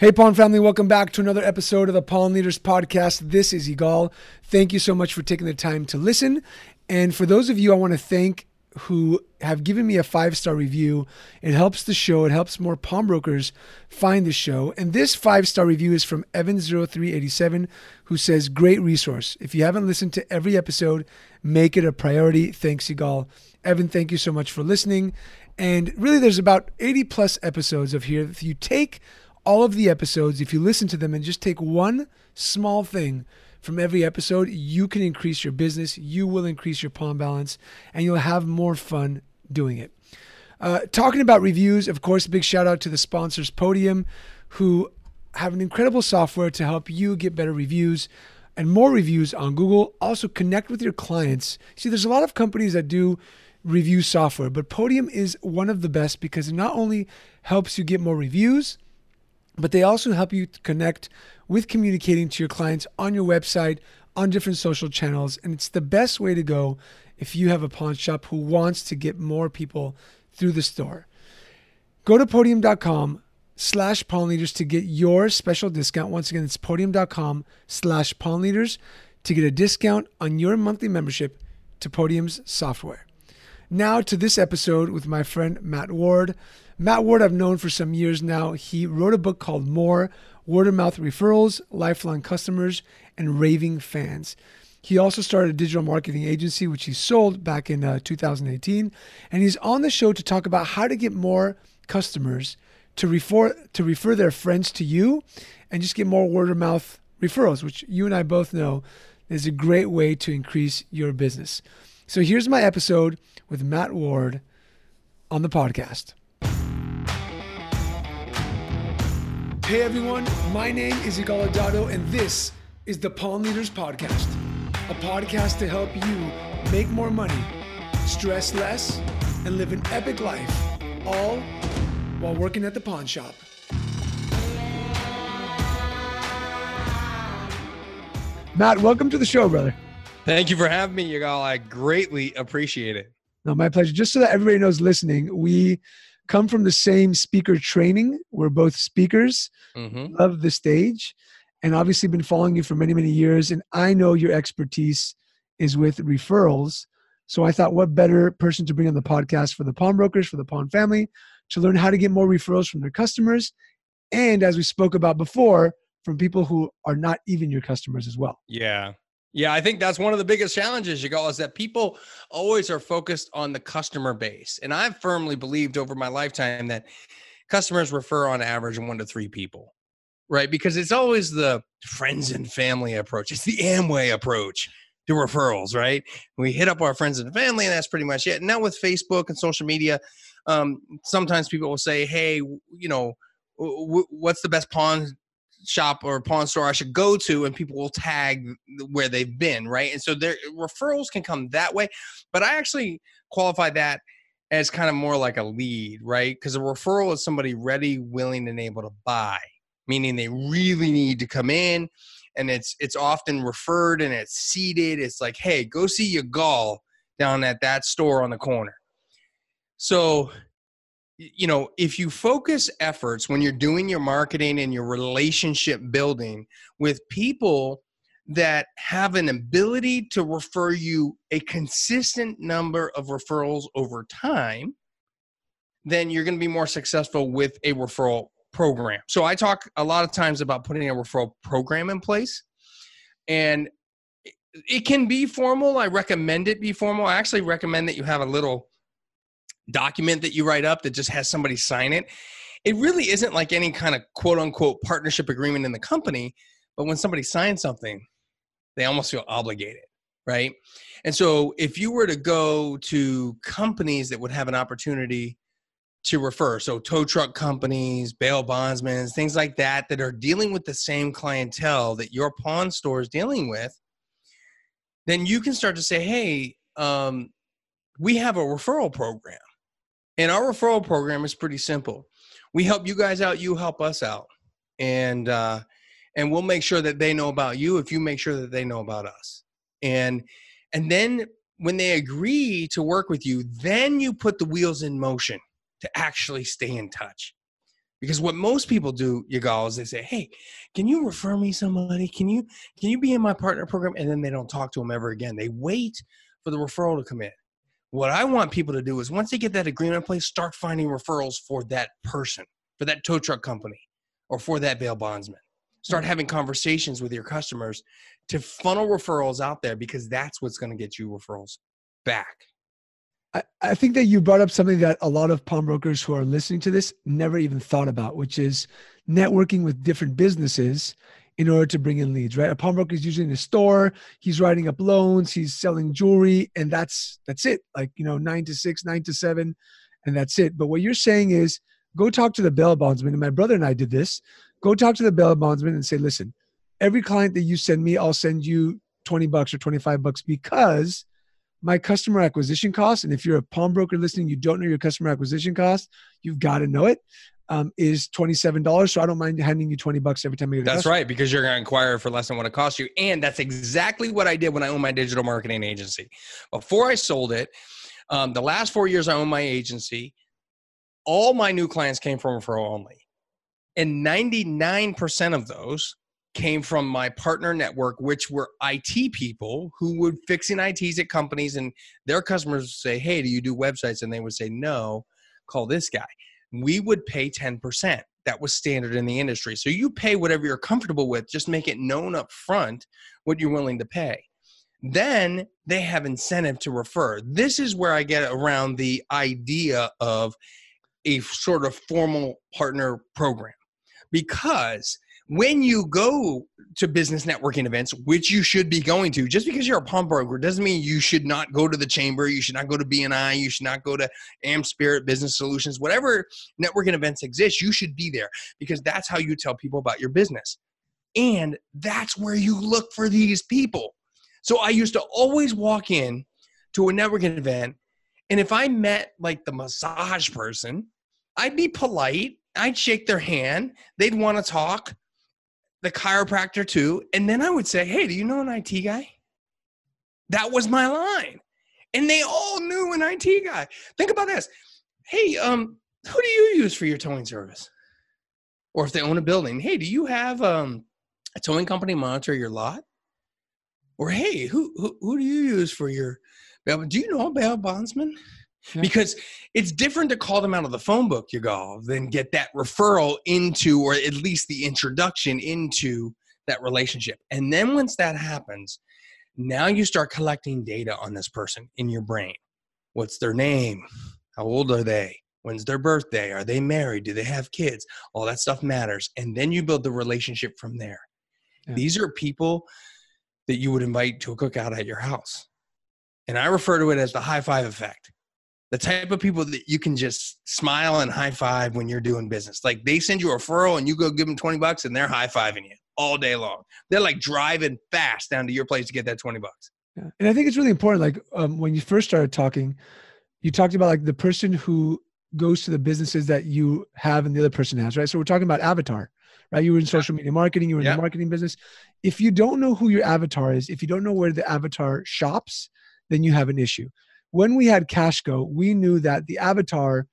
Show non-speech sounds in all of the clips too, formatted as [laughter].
Hey, Pawn family, welcome back to another episode of the Pawn Leaders Podcast. This is Igal. Thank you so much for taking the time to listen. And for those of you I want to thank who have given me a five star review, it helps the show. It helps more pawnbrokers find the show. And this five star review is from Evan0387, who says, Great resource. If you haven't listened to every episode, make it a priority. Thanks, Igal. Evan, thank you so much for listening. And really, there's about 80 plus episodes of here. If you take all of the episodes, if you listen to them and just take one small thing from every episode, you can increase your business, you will increase your pawn balance, and you'll have more fun doing it. Uh, talking about reviews, of course, big shout out to the sponsors, Podium, who have an incredible software to help you get better reviews and more reviews on Google. Also, connect with your clients. See, there's a lot of companies that do review software, but Podium is one of the best because it not only helps you get more reviews, but they also help you connect with communicating to your clients on your website, on different social channels. And it's the best way to go if you have a pawn shop who wants to get more people through the store. Go to podium.com slash pawn leaders to get your special discount. Once again, it's podium.com slash pawn leaders to get a discount on your monthly membership to Podium's software. Now to this episode with my friend Matt Ward. Matt Ward, I've known for some years now. He wrote a book called More Word of Mouth Referrals, Lifelong Customers, and Raving Fans. He also started a digital marketing agency, which he sold back in uh, 2018. And he's on the show to talk about how to get more customers to refer, to refer their friends to you and just get more word of mouth referrals, which you and I both know is a great way to increase your business. So here's my episode with Matt Ward on the podcast. Hey everyone, my name is Igal Adado, and this is the Pawn Leaders Podcast, a podcast to help you make more money, stress less, and live an epic life, all while working at the pawn shop. Matt, welcome to the show, brother. Thank you for having me, Igal. I greatly appreciate it. No, my pleasure. Just so that everybody knows listening, we come from the same speaker training. We're both speakers, mm-hmm. love the stage, and obviously been following you for many, many years. And I know your expertise is with referrals. So I thought, what better person to bring on the podcast for the pawnbrokers, for the pawn family, to learn how to get more referrals from their customers. And as we spoke about before, from people who are not even your customers as well. Yeah. Yeah, I think that's one of the biggest challenges you go is that people always are focused on the customer base. And I've firmly believed over my lifetime that customers refer on average one to three people, right? Because it's always the friends and family approach, it's the Amway approach to referrals, right? We hit up our friends and family, and that's pretty much it. Now with Facebook and social media, um, sometimes people will say, "Hey, you know, what's the best pawn shop or pawn store I should go to, and people will tag where they've been, right? And so their referrals can come that way. But I actually qualify that as kind of more like a lead, right? Because a referral is somebody ready, willing, and able to buy, meaning they really need to come in, and it's it's often referred and it's seated. It's like, hey, go see your gall down at that store on the corner. So you know, if you focus efforts when you're doing your marketing and your relationship building with people that have an ability to refer you a consistent number of referrals over time, then you're going to be more successful with a referral program. So I talk a lot of times about putting a referral program in place. And it can be formal. I recommend it be formal. I actually recommend that you have a little document that you write up that just has somebody sign it. It really isn't like any kind of quote unquote partnership agreement in the company, but when somebody signs something, they almost feel obligated, right? And so if you were to go to companies that would have an opportunity to refer, so tow truck companies, bail bondsmen, things like that, that are dealing with the same clientele that your pawn store is dealing with, then you can start to say, hey, um, we have a referral program and our referral program is pretty simple. We help you guys out, you help us out. And uh, and we'll make sure that they know about you if you make sure that they know about us. And and then when they agree to work with you, then you put the wheels in motion to actually stay in touch. Because what most people do, Igal, is they say, "Hey, can you refer me somebody? Can you can you be in my partner program?" And then they don't talk to them ever again. They wait for the referral to come in. What I want people to do is once they get that agreement in place, start finding referrals for that person, for that tow truck company, or for that bail bondsman. Start mm. having conversations with your customers to funnel referrals out there because that's what's going to get you referrals back. I, I think that you brought up something that a lot of pawnbrokers who are listening to this never even thought about, which is networking with different businesses in order to bring in leads, right? A pawnbroker is usually in a store, he's writing up loans, he's selling jewelry, and that's that's it. Like, you know, nine to six, nine to seven, and that's it. But what you're saying is go talk to the bail bondsman. And my brother and I did this. Go talk to the bail bondsman and say, listen, every client that you send me, I'll send you 20 bucks or 25 bucks because my customer acquisition cost, and if you're a pawnbroker listening, you don't know your customer acquisition cost, you've got to know it. Um, is $27. So I don't mind handing you 20 bucks every time you That's customer. right, because you're going to inquire for less than what it costs you. And that's exactly what I did when I owned my digital marketing agency. Before I sold it, um, the last four years I owned my agency, all my new clients came from referral only. And 99% of those came from my partner network, which were IT people who would fixing ITs at companies, and their customers would say, "Hey, do you do websites?" And they would say, "No, call this guy." We would pay ten percent. That was standard in the industry. So you pay whatever you're comfortable with. Just make it known up front what you're willing to pay. Then they have incentive to refer. This is where I get around the idea of a sort of formal partner program because when you go to business networking events, which you should be going to, just because you're a pump pawnbroker doesn't mean you should not go to the chamber, you should not go to BNI, you should not go to AmSpirit Business Solutions, whatever networking events exist, you should be there because that's how you tell people about your business. And that's where you look for these people. So I used to always walk in to a networking event, and if I met like the massage person, I'd be polite. I'd shake their hand. They'd want to talk the chiropractor too. And then I would say, Hey, do you know an IT guy? That was my line. And they all knew an IT guy. Think about this. Hey, um, who do you use for your towing service? Or if they own a building, hey, do you have um, a towing company monitor your lot? Or hey, who who, who do you use for your? Do you know a bail bondsman? Yeah. Because it's different to call them out of the phone book, Igal, than get that referral into, or at least the introduction into that relationship. And then once that happens, now you start collecting data on this person in your brain. What's their name? How old are they? When's their birthday? Are they married? Do they have kids? All that stuff matters. And then you build the relationship from there. Yeah. These are people that you would invite to a cookout at your house. And I refer to it as the high five effect the type of people that you can just smile and high five when you're doing business. Like they send you a referral and you go give them 20 bucks and they're high fiving you all day long. They're like driving fast down to your place to get that 20 bucks. Yeah. And I think it's really important. Like um, when you first started talking, you talked about like the person who goes to the businesses that you have and the other person has, right? So we're talking about avatar, right? You were in social media marketing, you were in yeah. the marketing business. If you don't know who your avatar is, if you don't know where the avatar shops, then you have an issue when we had Cashco, we knew that the avatar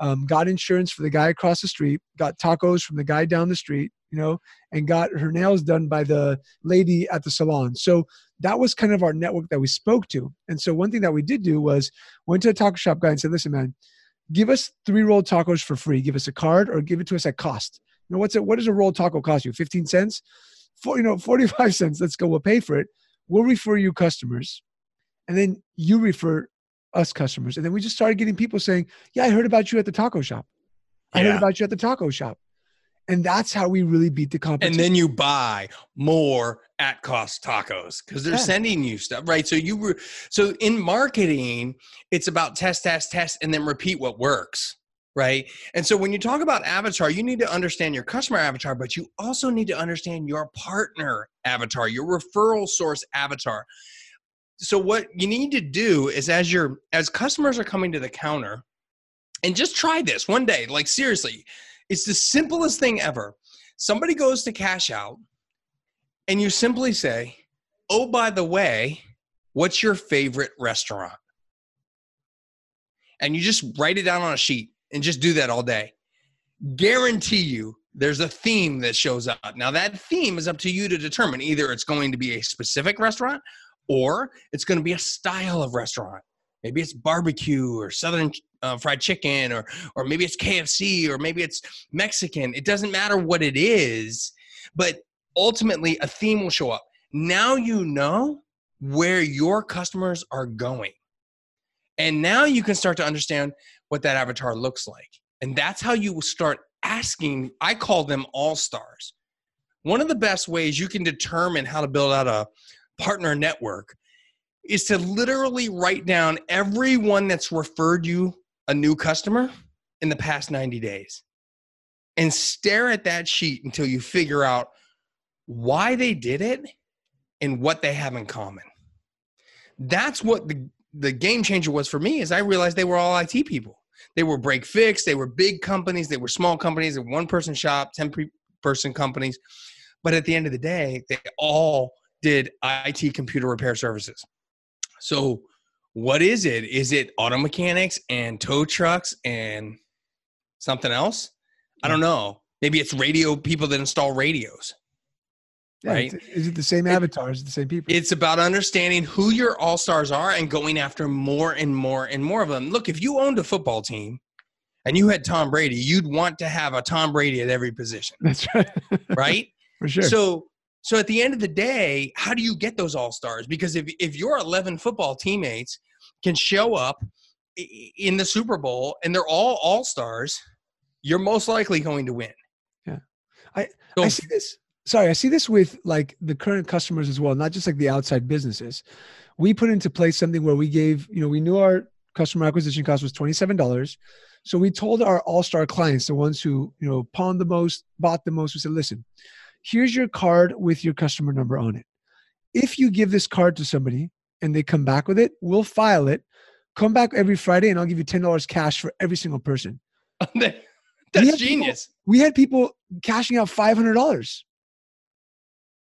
um, got insurance for the guy across the street, got tacos from the guy down the street, you know, and got her nails done by the lady at the salon. So that was kind of our network that we spoke to. And so one thing that we did do was went to a taco shop guy and said, listen, man, give us three rolled tacos for free. Give us a card or give it to us at cost. You know, what's it? What does a rolled taco cost you? 15 cents? For, you know, 45 [laughs] cents. Let's go. We'll pay for it. We'll refer you customers. And then you refer us customers. And then we just started getting people saying, Yeah, I heard about you at the taco shop. I yeah. heard about you at the taco shop. And that's how we really beat the competition. And then you buy more at cost tacos because they're yeah. sending you stuff, right? So you were so in marketing, it's about test, test, test, and then repeat what works. Right. And so when you talk about avatar, you need to understand your customer avatar, but you also need to understand your partner avatar, your referral source avatar so what you need to do is as your as customers are coming to the counter and just try this one day like seriously it's the simplest thing ever somebody goes to cash out and you simply say oh by the way what's your favorite restaurant and you just write it down on a sheet and just do that all day guarantee you there's a theme that shows up. Now, that theme is up to you to determine. Either it's going to be a specific restaurant or it's going to be a style of restaurant. Maybe it's barbecue or southern uh, fried chicken or or maybe it's KFC or maybe it's Mexican. It doesn't matter what it is, but ultimately a theme will show up. Now you know where your customers are going. And now you can start to understand what that avatar looks like. And that's how you will start asking, I call them all stars. One of the best ways you can determine how to build out a partner network is to literally write down everyone that's referred you a new customer in the past 90 days and stare at that sheet until you figure out why they did it and what they have in common. That's what the, the game changer was for me is I realized they were all IT people. They were break fix, they were big companies, they were small companies, a one person shop, 10 person companies. But at the end of the day, they all did IT computer repair services. So, what is it? Is it auto mechanics and tow trucks and something else? I don't know. Maybe it's radio people that install radios. Yeah, right? Is it the same avatars, it, the same people? It's about understanding who your all stars are and going after more and more and more of them. Look, if you owned a football team and you had Tom Brady, you'd want to have a Tom Brady at every position. [laughs] That's right. right? For sure. So so at the end of the day, how do you get those all stars? Because if if your 11 football teammates can show up in the Super Bowl and they're all all stars, you're most likely going to win. Yeah. I so, I see this sorry, I see this with like the current customers as well, not just like the outside businesses. We put into place something where we gave, you know, we knew our customer acquisition cost was $27. So we told our all-star clients, the ones who, you know, pawned the most, bought the most, we said, listen, here's your card with your customer number on it. If you give this card to somebody and they come back with it, we'll file it. Come back every Friday and I'll give you $10 cash for every single person. [laughs] That's genius. People, we had people cashing out $500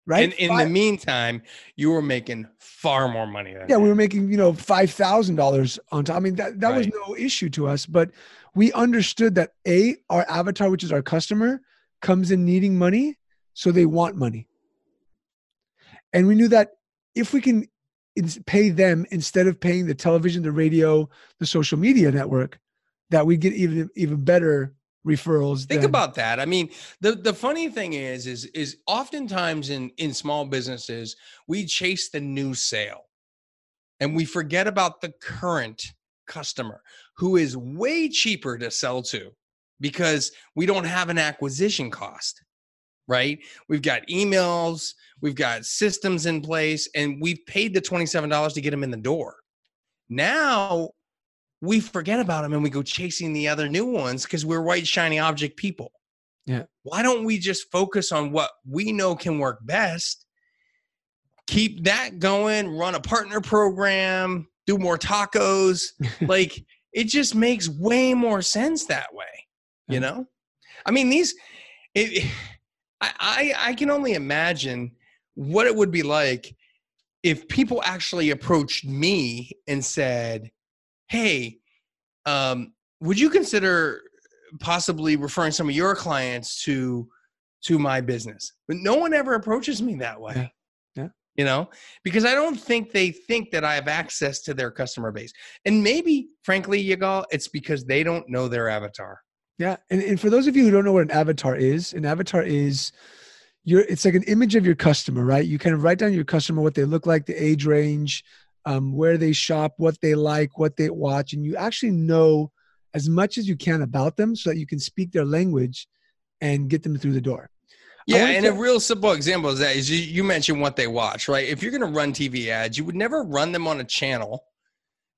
right? And in Five, the meantime, you were making far more money. yeah, that. we were making you know five thousand dollars on top. I mean that that right. was no issue to us, but we understood that a our avatar, which is our customer, comes in needing money, so they want money, and we knew that if we can pay them instead of paying the television, the radio, the social media network, that we get even even better referrals. Think than- about that. I mean, the the funny thing is, is is oftentimes in in small businesses we chase the new sale, and we forget about the current customer who is way cheaper to sell to because we don't have an acquisition cost right? We've got emails, we've got systems in place, and we've paid the $27 to get them in the door. Now we forget about them and we go chasing the other new ones because we're white shiny object people. Yeah. Why don't we just focus on what we know can work best? Keep that going, run a partner program, do more tacos. [laughs] like it just makes way more sense that way. You know? I mean, these it, I, I I can only imagine what it would be like if people actually approached me and said, hey, um, would you consider possibly referring some of your clients to to my business? But no one ever approaches me that way. Yeah. yeah. You know, because I don't think they think that I have access to their customer base. And maybe, frankly, Igal, it's because they don't know their avatar. Yeah. And, and for those of you who don't know what an avatar is, an avatar is your it's like an image of your customer, right? You kind of write down your customer, what they look like, the age range, um, where they shop, what they like, what they watch, and you actually know as much as you can about them so that you can speak their language and get them through the door. Yeah, and to- a real simple example is that is you, you mentioned what they watch, right? If you're going to run TV ads, you would never run them on a channel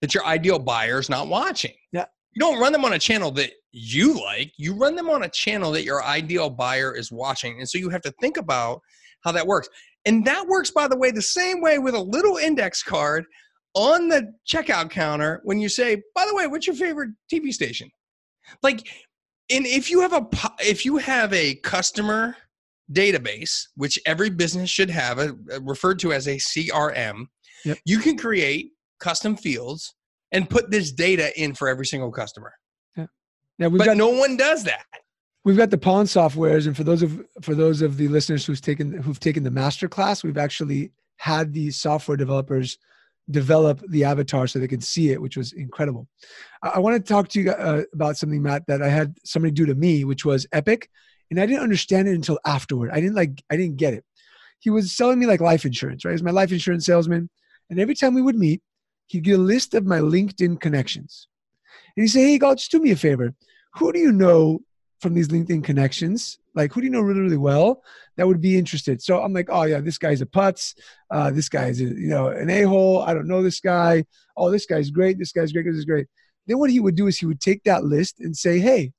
that your ideal buyer is not watching. Yeah. You don't run them on a channel that you like. You run them on a channel that your ideal buyer is watching. And so you have to think about how that works. And that works, by the way, the same way with a little index card on the checkout counter when you say, by the way, what's your favorite TV station? Like, and if you have a if you have a customer database, which every business should have, a, a referred to as a CRM, yep. you can create custom fields and put this data in for every single customer. Yeah, yeah but got- no one does that. we've got the pawn softwares and for those of for those of the listeners who's taken who've taken the master class we've actually had the software developers develop the avatar so they could see it which was incredible. I, I want to talk to you uh, about something matt that i had somebody do to me which was epic and i didn't understand it until afterward. I didn't like i didn't get it. He was selling me like life insurance right? He's my life insurance salesman and every time we would meet he'd get a list of my linkedin connections and he'd say hey god just do me a favor who do you know from these LinkedIn connections? Like, who do you know really, really well that would be interested? So I'm like, oh yeah, this guy's a putz. Uh, this guy's a, you know an a hole. I don't know this guy. Oh, this guy's great. This guy's great. This is great. Then what he would do is he would take that list and say, hey,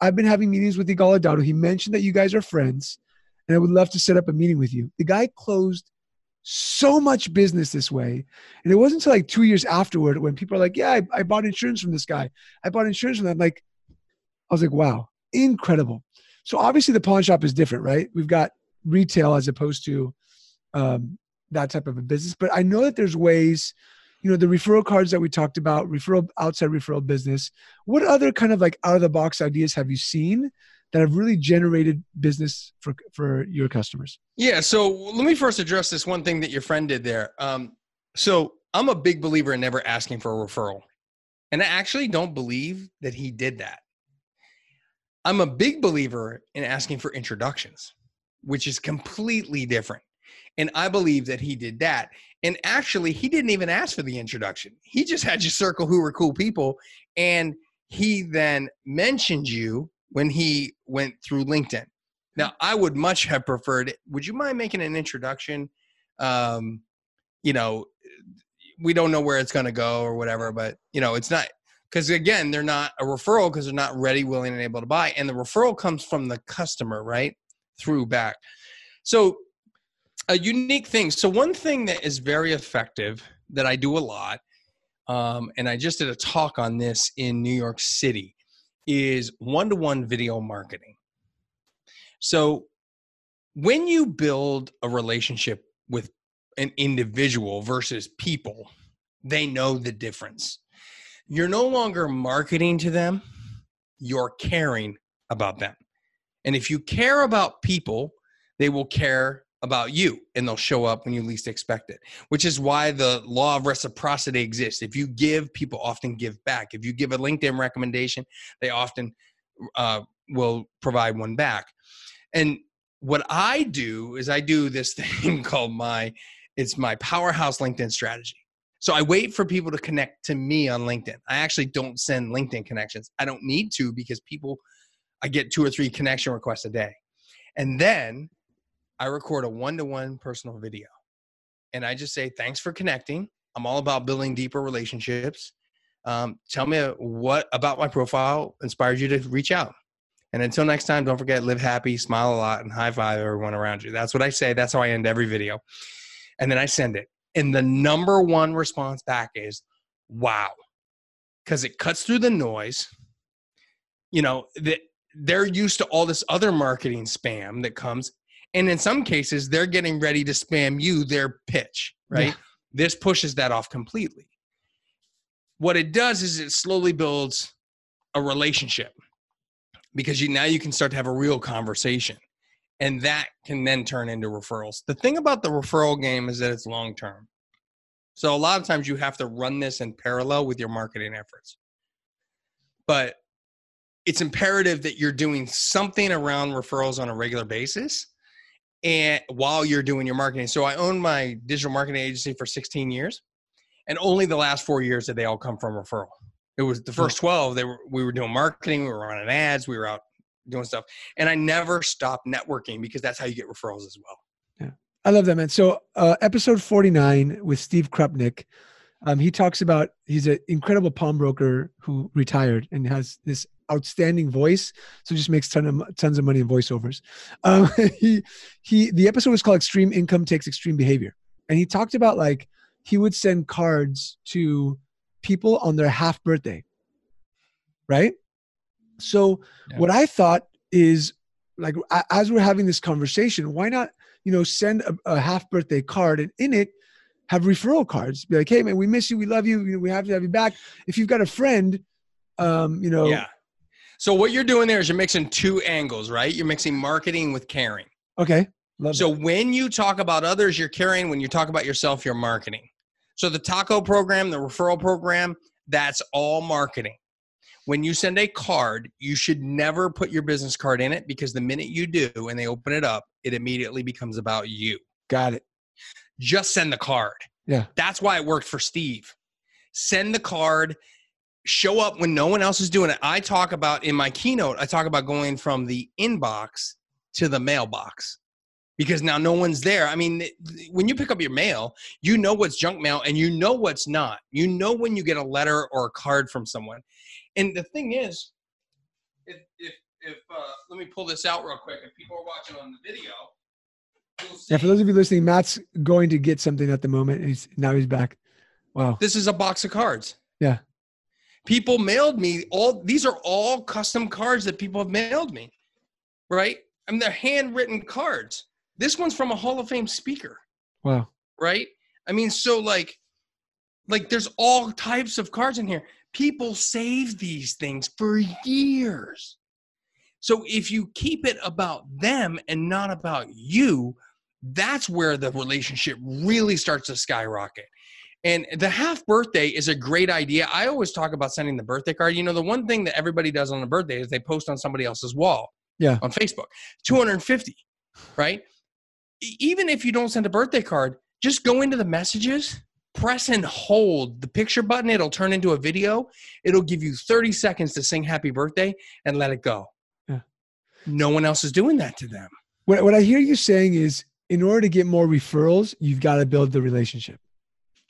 I've been having meetings with Igal Adado. He mentioned that you guys are friends, and I would love to set up a meeting with you. The guy closed so much business this way. And it wasn't until like two years afterward when people are like, yeah, I, I bought insurance from this guy. I bought insurance from that. Like, I was like, wow, incredible. So obviously the pawn shop is different, right? We've got retail as opposed to um, that type of a business. But I know that there's ways, you know, the referral cards that we talked about, referral outside referral business. What other kind of like out of the box ideas have you seen that have really generated business for for your customers? Yeah. So let me first address this one thing that your friend did there. Um, so I'm a big believer in never asking for a referral, and I actually don't believe that he did that. I'm a big believer in asking for introductions, which is completely different. And I believe that he did that. And actually, he didn't even ask for the introduction. He just had you circle who were cool people. And he then mentioned you when he went through LinkedIn. Now, I would much have preferred, would you mind making an introduction? Um, you know, we don't know where it's going to go or whatever, but, you know, it's not, because again they're not a referral because they're not ready willing and able to buy and the referral comes from the customer right through back so a unique thing so one thing that is very effective that i do a lot um, and i just did a talk on this in new york city is one-to-one video marketing so when you build a relationship with an individual versus people they know the difference you're no longer marketing to them, you're caring about them. And if you care about people, they will care about you and they'll show up when you least expect it, which is why the law of reciprocity exists. If you give, people often give back. If you give a LinkedIn recommendation, they often uh, will provide one back. And what I do is I do this [laughs] thing called my it's my powerhouse LinkedIn strategy. So I wait for people to connect to me on LinkedIn. I actually don't send LinkedIn connections. I don't need to because people, I get two or three connection requests a day. And then I record a one to one personal video. And I just say, thanks for connecting. I'm all about building deeper relationships. Um, tell me what about my profile inspired you to reach out. And until next time, don't forget, live happy, smile a lot, and high five everyone around you. That's what I say. That's how I end every video. And then I send it. And the number one response back is, wow, because it cuts through the noise. You know, that they're used to all this other marketing spam that comes. And in some cases, they're getting ready to spam you their pitch, right? Yeah. This pushes that off completely. What it does is it slowly builds a relationship because you now you can start to have a real conversation and that can then turn into referrals. The thing about the referral game is that it's long term. So a lot of times you have to run this in parallel with your marketing efforts. But it's imperative that you're doing something around referrals on a regular basis and while you're doing your marketing. So I owned my digital marketing agency for 16 years and only the last 4 years did they all come from referral. It was the first 12 they were we were doing marketing, we were running ads, we were out doing stuff. And I never stopped networking because that's how you get referrals as well. Yeah. I love that, man. So, uh, episode 49 with Steve Krupnick, um, he talks about he's an incredible pawnbroker who retired and has this outstanding voice. So just makes ton of tons of money in voiceovers. Um, [laughs] he he the episode was called "Extreme Income Takes Extreme Behavior," and he talked about like he would send cards to people on their half birthday, right? So yeah. what I thought is like as we're having this conversation, why not you know send a, a, half birthday card and in it have referral cards? Be like, hey man, we miss you, we love you, we have to have you back. If you've got a friend, um, you know, yeah. So what you're doing there is you're mixing two angles, right? You're mixing marketing with caring. Okay. Love so when you talk about others, you're caring. When you talk about yourself, you're marketing. So the taco program, the referral program, that's all marketing. When you send a card, you should never put your business card in it because the minute you do and they open it up, it immediately becomes about you. Got it. Just send the card. Yeah. That's why it worked for Steve. Send the card, show up when no one else is doing it. I talk about in my keynote, I talk about going from the inbox to the mailbox because now no one's there. I mean, when you pick up your mail, you know what's junk mail and you know what's not. You know when you get a letter or a card from someone. And the thing is, if if, if uh, let me pull this out real quick. If people are watching on the video, yeah. For those of you listening, Matt's going to get something at the moment. He's now he's back. Wow. This is a box of cards. Yeah. People mailed me all. These are all custom cards that people have mailed me. Right. I mean, they're handwritten cards this one's from a Hall of Fame speaker. Wow. Right? I mean, so like, like there's all types of cards in here. People save these things for years. So if you keep it about them and not about you, that's where the relationship really starts to skyrocket. And the half birthday is a great idea. I always talk about sending the birthday card. You know, the one thing that everybody does on a birthday is they post on somebody else's wall. Yeah. On Facebook. 250, right? even if you don't send a birthday card, just go into the messages, press and hold the picture button. It'll turn into a video. It'll give you 30 seconds to sing happy birthday and let it go. Yeah. No one else is doing that to them. What, what I hear you saying is in order to get more referrals, you've got to build the relationship.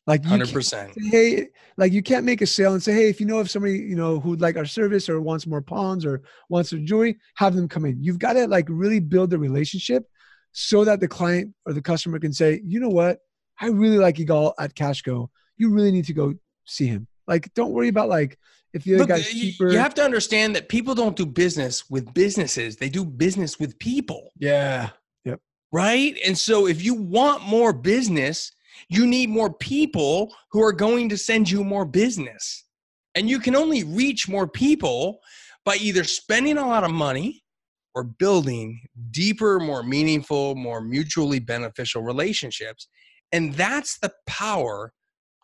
Like you 100%. Say, hey, like you can't make a sale and say, hey, if you know if somebody, you know, who'd like our service or wants more pawns or wants their jewelry, have them come in. You've got to like really build the relationship so that the client or the customer can say, you know what, I really like Igal at Cashco. You really need to go see him. Like, don't worry about like if the other Look, guy's cheaper. You have to understand that people don't do business with businesses; they do business with people. Yeah. Right. And so, if you want more business, you need more people who are going to send you more business. And you can only reach more people by either spending a lot of money or building deeper, more meaningful, more mutually beneficial relationships. And that's the power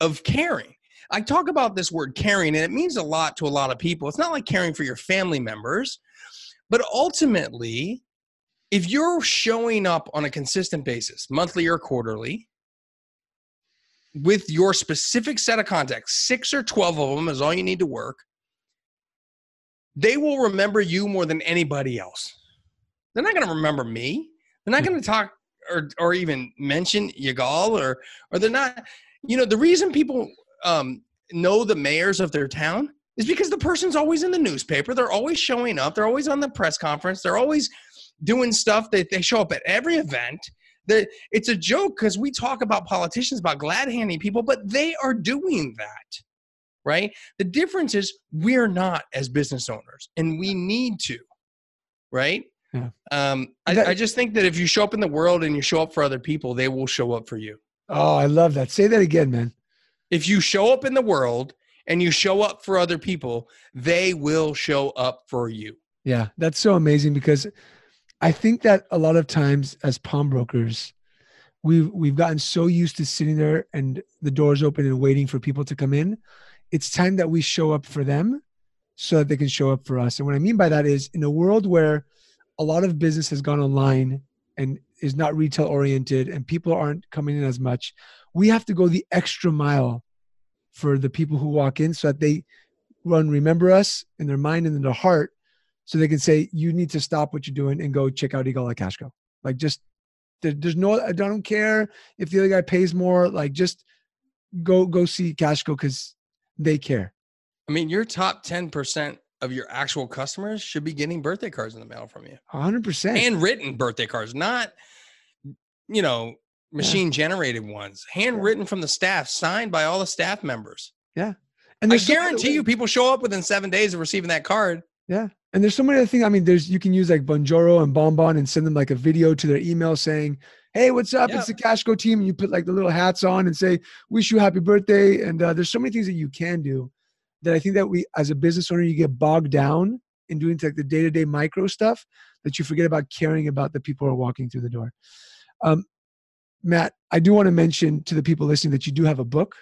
of caring. I talk about this word caring, and it means a lot to a lot of people. It's not like caring for your family members, but ultimately, if you're showing up on a consistent basis, monthly or quarterly, with your specific set of contacts, six or 12 of them is all you need to work, they will remember you more than anybody else. They're not going to remember me. They're not going to talk or or even mention Igal or or they're not. You know, the reason people um, know the mayors of their town is because the person's always in the newspaper. They're always showing up. They're always on the press conference. They're always doing stuff. That they, they show up at every event. That it's a joke because we talk about politicians about glad handing people, but they are doing that, right? The difference is we're not as business owners, and we need to, right? Yeah. Um, I, I just think that if you show up in the world and you show up for other people, they will show up for you. Oh, I love that. Say that again, man. If you show up in the world and you show up for other people, they will show up for you. Yeah, that's so amazing because I think that a lot of times as pawnbrokers, we've we've gotten so used to sitting there and the doors open and waiting for people to come in. It's time that we show up for them so that they can show up for us. And what I mean by that is in a world where a lot of business has gone online and is not retail oriented and people aren't coming in as much we have to go the extra mile for the people who walk in so that they run remember us in their mind and in their heart so they can say you need to stop what you're doing and go check out Igal Cashco. Like just there, there's no I don't care if the other guy pays more. Like just go go see Cashco because they care. I mean, your top ten percent of your actual customers should be getting birthday cards in the mail from you. 100%. Handwritten birthday cards, not, you know, machine generated ones. Handwritten from the staff, signed by all the staff members. Yeah. And I guarantee you people show up within seven days of receiving that card. Yeah. And there's so many other things. I mean, there's you can use like Bonjoro and BombBomb and send them like a video to their email saying, Hey, what's up? It's the Cashco team. And you put like the little hats on and say, Wish you happy birthday. And uh, there's so many things that you can do that I think that we, as a business owner, you get bogged down in doing like the day-to-day micro stuff that you forget about caring about the people who are walking through the door. Um, Matt, I do want to mention to the people listening that you do have a book.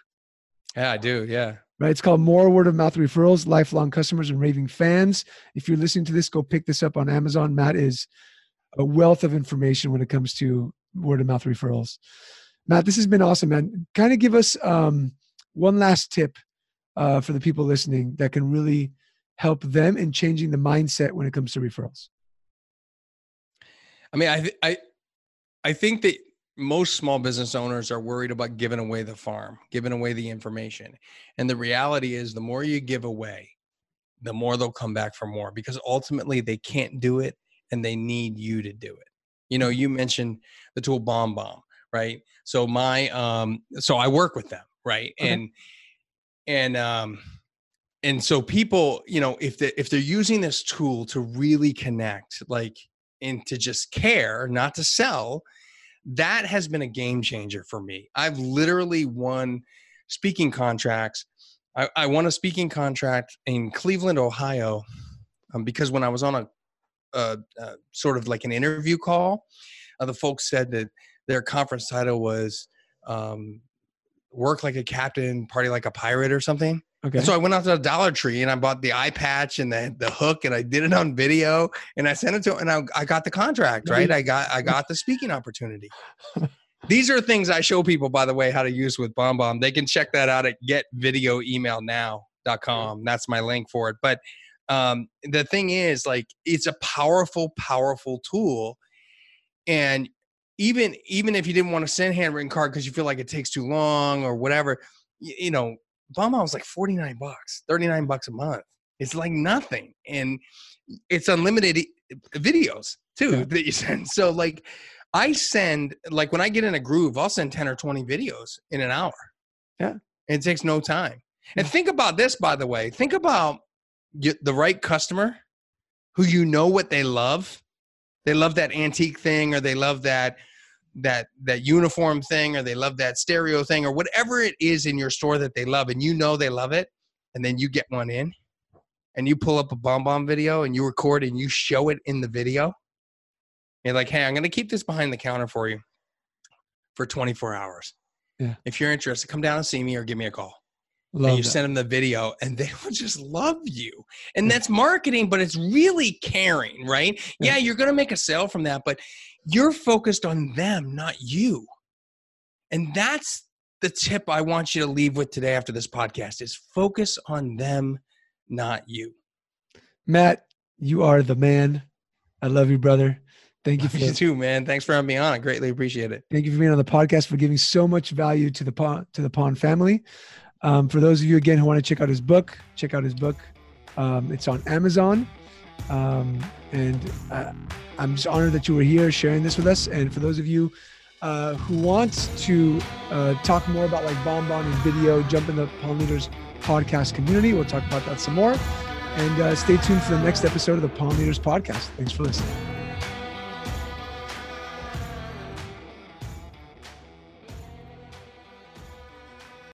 Yeah, I do. Yeah. Right. It's called More Word of Mouth Referrals, Lifelong Customers and Raving Fans. If you're listening to this, go pick this up on Amazon. Matt is a wealth of information when it comes to word of mouth referrals. Matt, this has been awesome, man. Kind of give us um, one last tip uh, for the people listening that can really help them in changing the mindset when it comes to referrals. I mean, I I I think that most small business owners are worried about giving away the farm, giving away the information. And the reality is the more you give away, the more they'll come back for more because ultimately they can't do it and they need you to do it. You know, you mentioned the tool BombBomb, right? So my um so I work with them, right? Okay. And and um and so people, you know, if they if they're using this tool to really connect, like and to just care, not to sell, that has been a game changer for me. I've literally won speaking contracts. I, I won a speaking contract in Cleveland, Ohio, um, because when I was on a, a, a, sort of like an interview call, uh, the folks said that their conference title was um, "Work Like a Captain, Party Like a Pirate" or something. Okay. And so I went out to the Dollar Tree and I bought the eye patch and the, the hook and I did it on video and I sent it to and I, I got the contract, right? I got I got the speaking opportunity. [laughs] These are things I show people, by the way, how to use with BombBomb. They can check that out at getvideoemailnow.com. That's my link for it. But um, the thing is, like, it's a powerful, powerful tool. And even even if you didn't want to send handwritten card because you feel like it takes too long or whatever, you, you know, BombBomb was like 49 bucks, 39 bucks a month. It's like nothing. And it's unlimited videos too yeah. that you send. So like I send like when I get in a groove, I'll send 10 or 20 videos in an hour. Yeah. It takes no time. And think about this, by the way. Think about the right customer who you know what they love. They love that antique thing or they love that that that uniform thing or they love that stereo thing or whatever it is in your store that they love and you know they love it and then you get one in and you pull up a BombBomb video and you record and you show it in the video you're like hey i'm going to keep this behind the counter for you for 24 hours yeah if you're interested come down and see me or give me a call Love and you that. send them the video and [laughs] they will just love you. And that's marketing, but it's really caring, right? Yeah, yeah you're going to make a sale from that, but you're focused on them, not you. And that's the tip I want you to leave with today after this podcast is focus on them, not you. Matt, you are the man. I love you, brother. Thank you [laughs] for you too, man. Thanks for having me on. I greatly appreciate it. Thank you for being on the podcast, for giving so much value to the pawn to the pawn family. Um, for those of you again who want to check out his book, check out his book. Um, it's on Amazon. Um, and uh, I'm just honored that you were here sharing this with us. And for those of you uh, who want to uh, talk more about like BombBomb and video, jump in the Pawn Leaders podcast community. We'll talk about that some more. And uh, stay tuned for the next episode of the Pawn Leaders podcast. Thanks for listening.